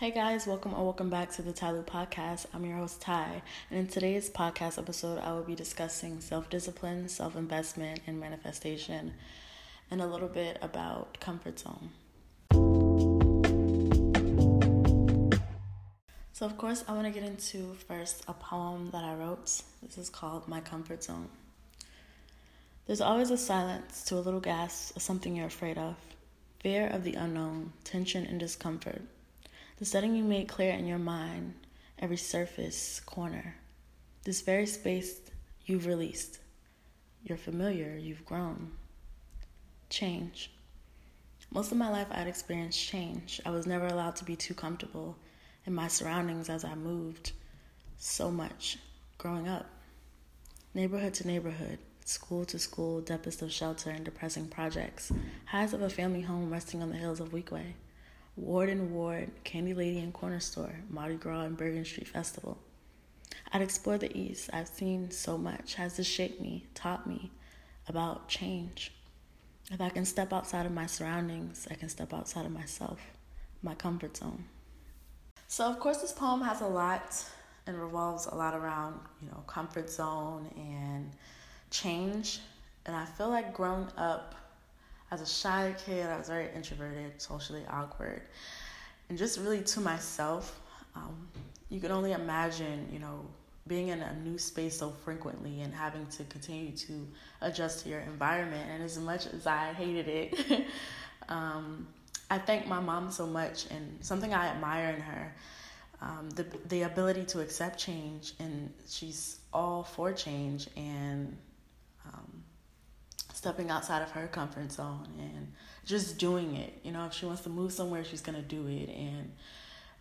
Hey guys, welcome or welcome back to the Tyloo Podcast. I'm your host Ty, and in today's podcast episode, I will be discussing self discipline, self investment, and manifestation, and a little bit about comfort zone. So, of course, I want to get into first a poem that I wrote. This is called My Comfort Zone. There's always a silence to a little gasp of something you're afraid of fear of the unknown, tension, and discomfort. The setting you made clear in your mind, every surface, corner. This very space you've released. You're familiar, you've grown. Change. Most of my life, I'd experienced change. I was never allowed to be too comfortable in my surroundings as I moved so much growing up. Neighborhood to neighborhood, school to school, depths of shelter and depressing projects, highs of a family home resting on the hills of Weequahic. Ward and Ward, Candy Lady and Corner Store, Mardi Gras and Bergen Street Festival. I'd explored the East. I've seen so much. Has this shaped me, taught me about change? If I can step outside of my surroundings, I can step outside of myself, my comfort zone. So, of course, this poem has a lot and revolves a lot around, you know, comfort zone and change. And I feel like growing up as a shy kid, I was very introverted, socially awkward, and just really to myself. Um, you can only imagine, you know, being in a new space so frequently and having to continue to adjust to your environment. And as much as I hated it, um, I thank my mom so much, and something I admire in her. Um, the the ability to accept change, and she's all for change, and um, stepping outside of her comfort zone and just doing it. You know, if she wants to move somewhere, she's gonna do it. And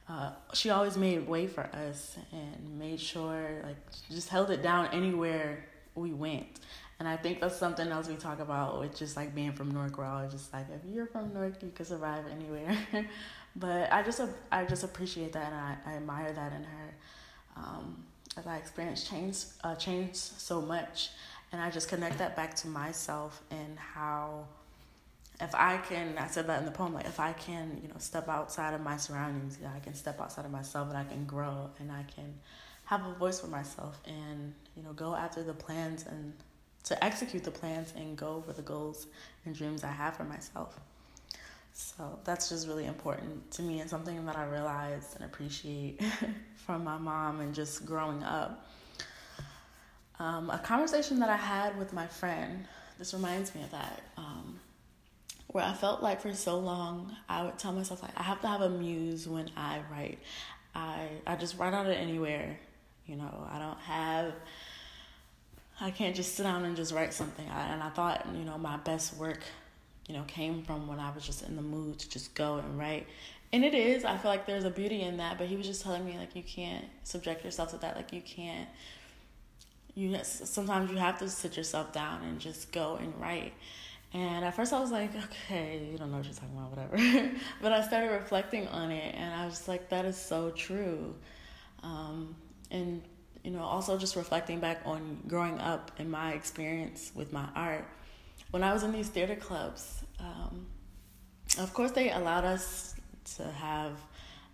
uh, she always made way for us and made sure, like, just held it down anywhere we went. And I think that's something else we talk about with just like being from North. We're all just like, if you're from North, you can survive anywhere. but I just I just appreciate that and I, I admire that in her. Um, as I experienced change uh, change so much, and I just connect that back to myself and how if I can, I said that in the poem, like if I can, you know, step outside of my surroundings, you know, I can step outside of myself and I can grow and I can have a voice for myself and, you know, go after the plans and to execute the plans and go for the goals and dreams I have for myself. So that's just really important to me and something that I realized and appreciate from my mom and just growing up um, a conversation that I had with my friend, this reminds me of that, um, where I felt like for so long I would tell myself like I have to have a muse when I write. I I just write out of anywhere, you know. I don't have. I can't just sit down and just write something. I, and I thought you know my best work, you know, came from when I was just in the mood to just go and write. And it is. I feel like there's a beauty in that. But he was just telling me like you can't subject yourself to that. Like you can't you sometimes you have to sit yourself down and just go and write. And at first I was like, okay, you don't know what you're talking about, whatever. but I started reflecting on it and I was like, that is so true. Um, and, you know, also just reflecting back on growing up and my experience with my art. When I was in these theater clubs, um, of course, they allowed us to have,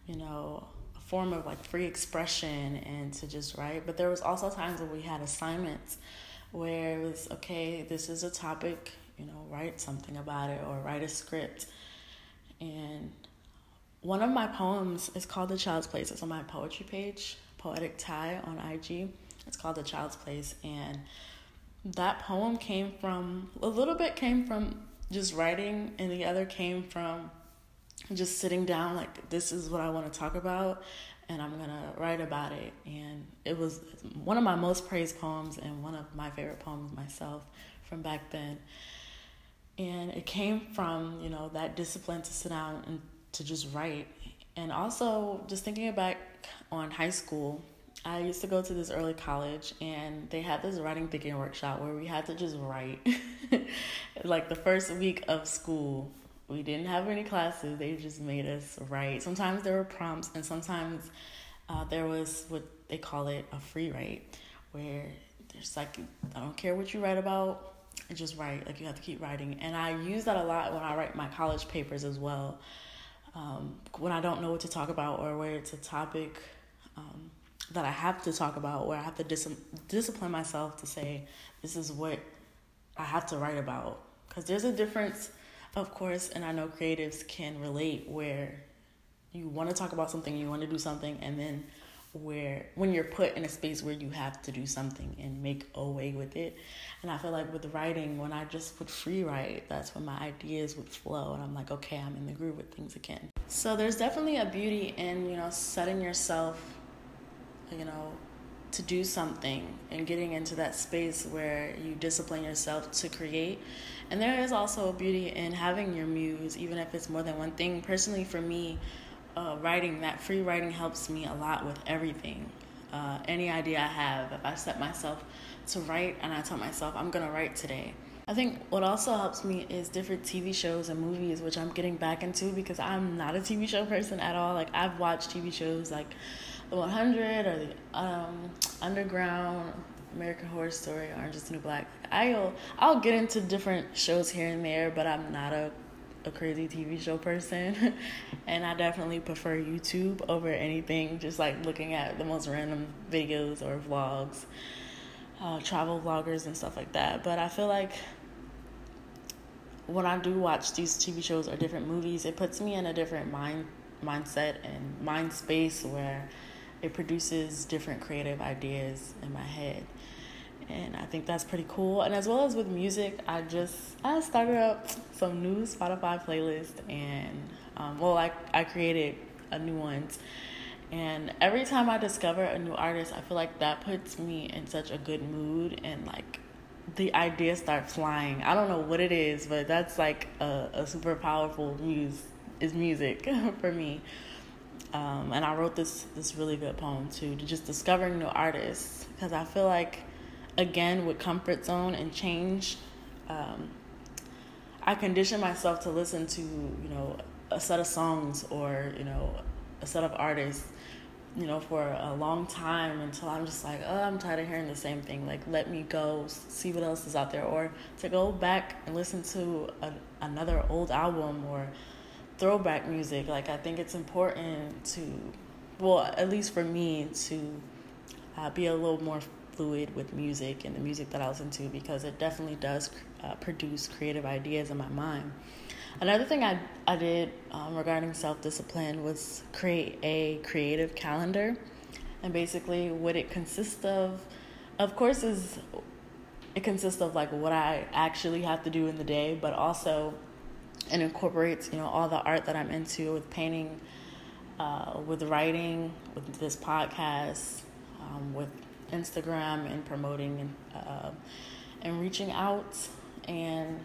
you know, form of like free expression and to just write. But there was also times when we had assignments where it was okay, this is a topic, you know, write something about it or write a script. And one of my poems is called The Child's Place. It's on my poetry page, Poetic Tie on IG. It's called The Child's Place. And that poem came from, a little bit came from just writing, and the other came from just sitting down like this is what I want to talk about and I'm going to write about it. And it was one of my most praised poems and one of my favorite poems myself from back then. And it came from you know that discipline to sit down and to just write. And also just thinking back on high school I used to go to this early college and they had this writing thinking workshop where we had to just write. Like the first week of school we didn't have any classes. They just made us write. Sometimes there were prompts, and sometimes uh, there was what they call it a free write, where there's like I don't care what you write about, just write. Like you have to keep writing. And I use that a lot when I write my college papers as well. um, when I don't know what to talk about or where it's a topic um, that I have to talk about, where I have to dis- discipline myself to say, this is what I have to write about. Because there's a difference, of course, and I know creatives can relate where you want to talk about something, you want to do something, and then where when you're put in a space where you have to do something and make a way with it. And I feel like with writing, when I just would free write, that's when my ideas would flow and I'm like, okay, I'm in the groove with things again. So there's definitely a beauty in, you know, setting yourself, you know, to do something and getting into that space where you discipline yourself to create. And there is also a beauty in having your muse, even if it's more than one thing. Personally, for me, uh, writing, that free writing helps me a lot with everything. Uh, any idea I have, if I set myself to write and I tell myself, I'm going to write today. I think what also helps me is different TV shows and movies, which I'm getting back into because I'm not a TV show person at all. Like, I've watched TV shows like The 100 or The um, Underground, American Horror Story, Orange is the New Black. I'll, I'll get into different shows here and there, but I'm not a a crazy TV show person, and I definitely prefer YouTube over anything. Just like looking at the most random videos or vlogs, uh, travel vloggers and stuff like that. But I feel like when I do watch these TV shows or different movies, it puts me in a different mind mindset and mind space where it produces different creative ideas in my head and I think that's pretty cool. And as well as with music, I just I started up some new Spotify playlist, and um, well, I I created a new ones. And every time I discover a new artist, I feel like that puts me in such a good mood and like the ideas start flying. I don't know what it is, but that's like a, a super powerful muse is music for me. Um, and I wrote this this really good poem too, to just discovering new artists because I feel like again with comfort zone and change um, i condition myself to listen to you know a set of songs or you know a set of artists you know for a long time until i'm just like oh i'm tired of hearing the same thing. Like let me go see what else is out there. Or to go back and listen to a, another old album or throwback music like i think it's important to well at least for me to uh, be a little more fluid with music and the music that I listen to because it definitely does uh, produce creative ideas in my mind. Another thing I, I did um, regarding self discipline was create a creative calendar. And basically, what it consists of, of course, is it consists of like what I actually have to do in the day, but also it incorporates, you know, all the art that I'm into with painting, uh, with writing, with this podcast, um, with Instagram and promoting and uh, and reaching out, and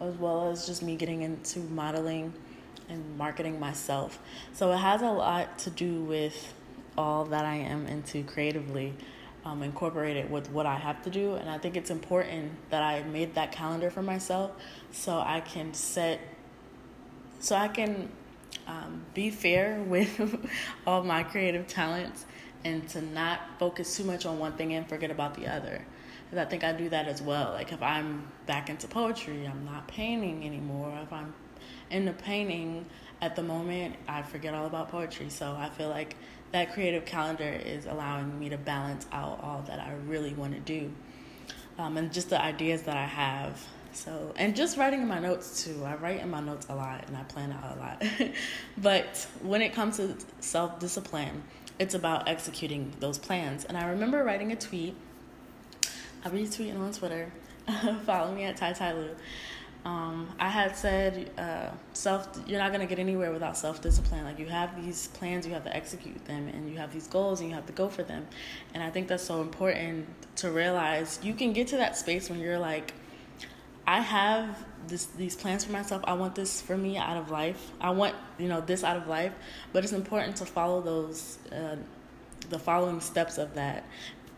as well as just me getting into modeling and marketing myself. So it has a lot to do with all that I am into creatively, um, incorporated with what I have to do. And I think it's important that I made that calendar for myself so I can set, so I can um, be fair with all my creative talents and to not focus too much on one thing and forget about the other. Because I think I do that as well. Like if I'm back into poetry, I'm not painting anymore. If I'm into painting at the moment, I forget all about poetry. So I feel like that creative calendar is allowing me to balance out all that I really want to do. Um, and just the ideas that I have. So, and just writing in my notes too. I write in my notes a lot and I plan out a lot. but when it comes to self discipline, it's about executing those plans. And I remember writing a tweet. I'll be tweeting on Twitter. Follow me at Tai Tai Lu. Um, I had said uh, self. You're not gonna get anywhere without self discipline. Like you have these plans, you have to execute them, and you have these goals, and you have to go for them. And I think that's so important to realize. You can get to that space when you're like, I have this these plans for myself. I want this for me out of life. I want you know this out of life, but it's important to follow those uh, the following steps of that,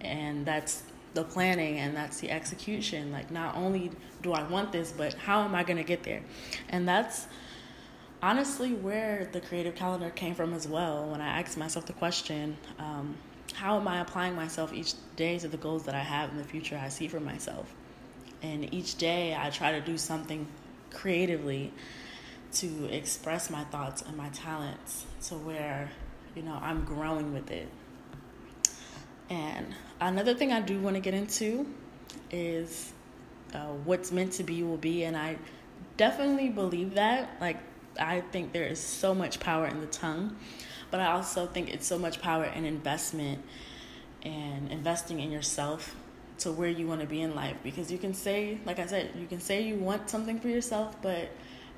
and that's the planning and that's the execution. Like not only do I want this, but how am I going to get there? And that's honestly where the creative calendar came from as well. When I asked myself the question. Um, how am I applying myself each day to the goals that I have in the future I see for myself? And each day I try to do something creatively to express my thoughts and my talents to where, you know, I'm growing with it. And another thing I do want to get into is uh, what's meant to be will be. And I definitely believe that. Like, I think there is so much power in the tongue, but I also think it's so much power in investment and investing in yourself to where you want to be in life because you can say like i said you can say you want something for yourself but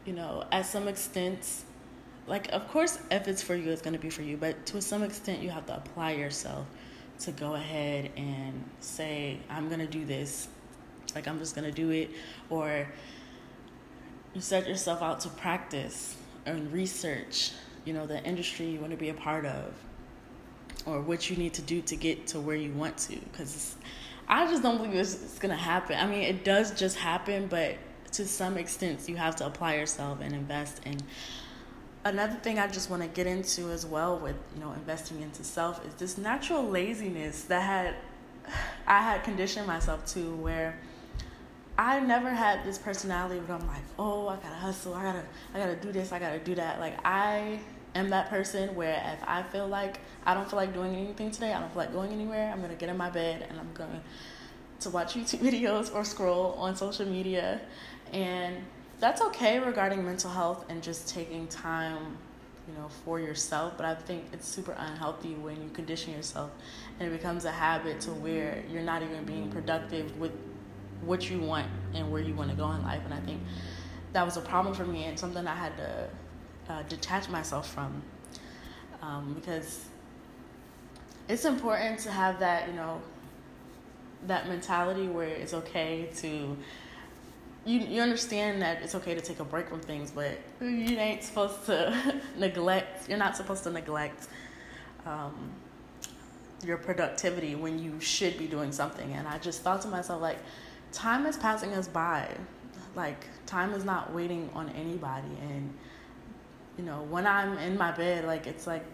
you know at some extent like of course if it's for you it's going to be for you but to some extent you have to apply yourself to go ahead and say i'm going to do this like i'm just going to do it or you set yourself out to practice and research you know the industry you want to be a part of or what you need to do to get to where you want to because I just don't believe it's, it's gonna happen. I mean, it does just happen, but to some extent, you have to apply yourself and invest in. Another thing I just want to get into as well with you know investing into self is this natural laziness that had I had conditioned myself to where I never had this personality where I'm like, oh, I gotta hustle, I gotta, I gotta do this, I gotta do that. Like I am that person where if I feel like I don't feel like doing anything today, I don't feel like going anywhere, I'm gonna get in my bed and I'm going to watch YouTube videos or scroll on social media. And that's okay regarding mental health and just taking time, you know, for yourself. But I think it's super unhealthy when you condition yourself and it becomes a habit to where you're not even being productive with what you want and where you want to go in life. And I think that was a problem for me and something I had to uh, detach myself from um, because it's important to have that you know that mentality where it's okay to you you understand that it's okay to take a break from things, but you ain't supposed to neglect. You're not supposed to neglect um, your productivity when you should be doing something. And I just thought to myself, like, time is passing us by. Like, time is not waiting on anybody. And you know, when I'm in my bed, like it's like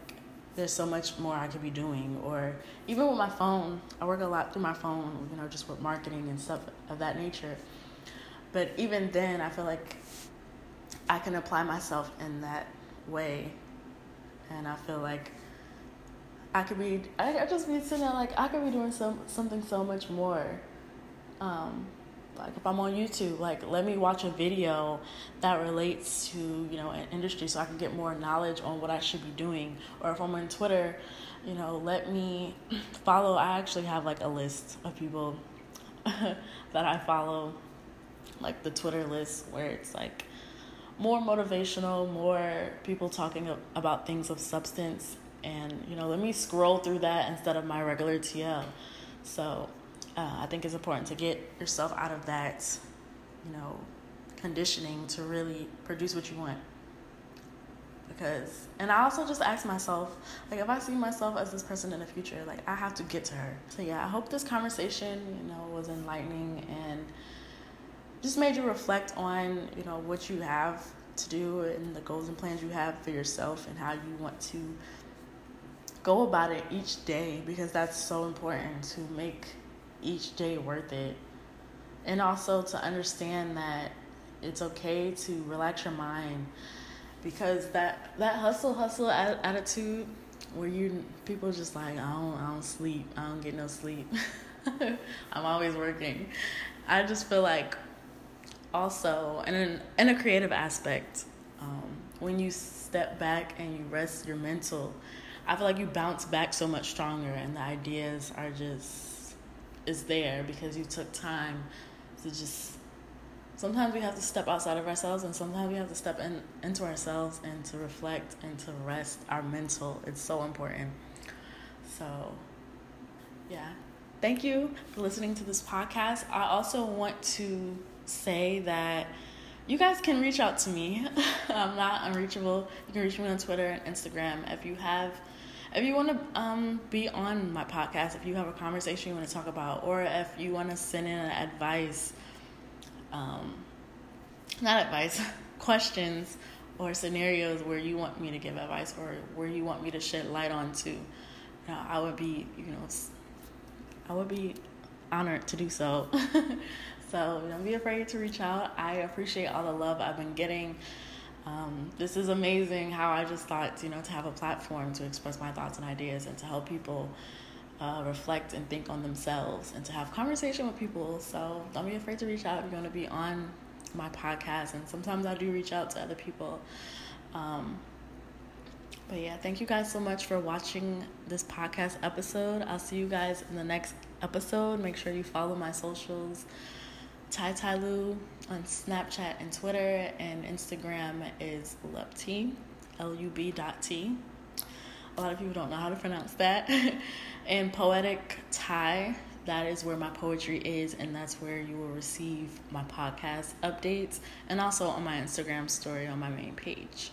there's so much more I could be doing. Or even with my phone, I work a lot through my phone, you know, just with marketing and stuff of that nature. But even then, I feel like I can apply myself in that way. And I feel like I could be, I, I just be sitting there like, I could be doing some, something so much more. Um, like if I'm on YouTube, like let me watch a video that relates to you know an industry, so I can get more knowledge on what I should be doing. Or if I'm on Twitter, you know, let me follow. I actually have like a list of people that I follow, like the Twitter list where it's like more motivational, more people talking about things of substance, and you know, let me scroll through that instead of my regular TL. So uh, I think it's important to get yourself out of that, you know, conditioning to really produce what you want. Because, and I also just ask myself, like, if I see myself as this person in the future, like, I have to get to her. So, yeah, I hope this conversation, you know, was enlightening and just made you reflect on, you know, what you have to do and the goals and plans you have for yourself and how you want to go about it each day because that's so important to make each day worth it. And also to understand that it's okay to relax your mind because that that hustle hustle attitude where you people just like I don't I don't sleep. I don't get no sleep. I'm always working. I just feel like also and in, in a creative aspect um, when you step back and you rest your mental I feel like you bounce back so much stronger and the ideas are just is there because you took time to just sometimes we have to step outside of ourselves and sometimes we have to step in into ourselves and to reflect and to rest our mental. It's so important. So yeah. Thank you for listening to this podcast. I also want to say that you guys can reach out to me i'm not unreachable you can reach me on twitter and instagram if you have if you want to um, be on my podcast, if you have a conversation you want to talk about, or if you want to send in advice, um, not advice, questions or scenarios where you want me to give advice or where you want me to shed light on to, you know, I would be, you know, I would be honored to do so. so don't be afraid to reach out. I appreciate all the love I've been getting Um, this is amazing how I just thought, you know, to have a platform to express my thoughts and ideas and to help people uh, reflect and think on themselves and to have conversation with people. So don't be afraid to reach out if you're going to be on my podcast. And sometimes I do reach out to other people. Um, but yeah, thank you guys so much for watching this podcast episode. I'll see you guys in the next episode. Make sure you follow my socials. Tai Tai Lu on Snapchat and Twitter, and Instagram is lubT, L U B dot T. A lot of people don't know how to pronounce that. and Poetic Thai, that is where my poetry is, and that's where you will receive my podcast updates and also on my Instagram story on my main page.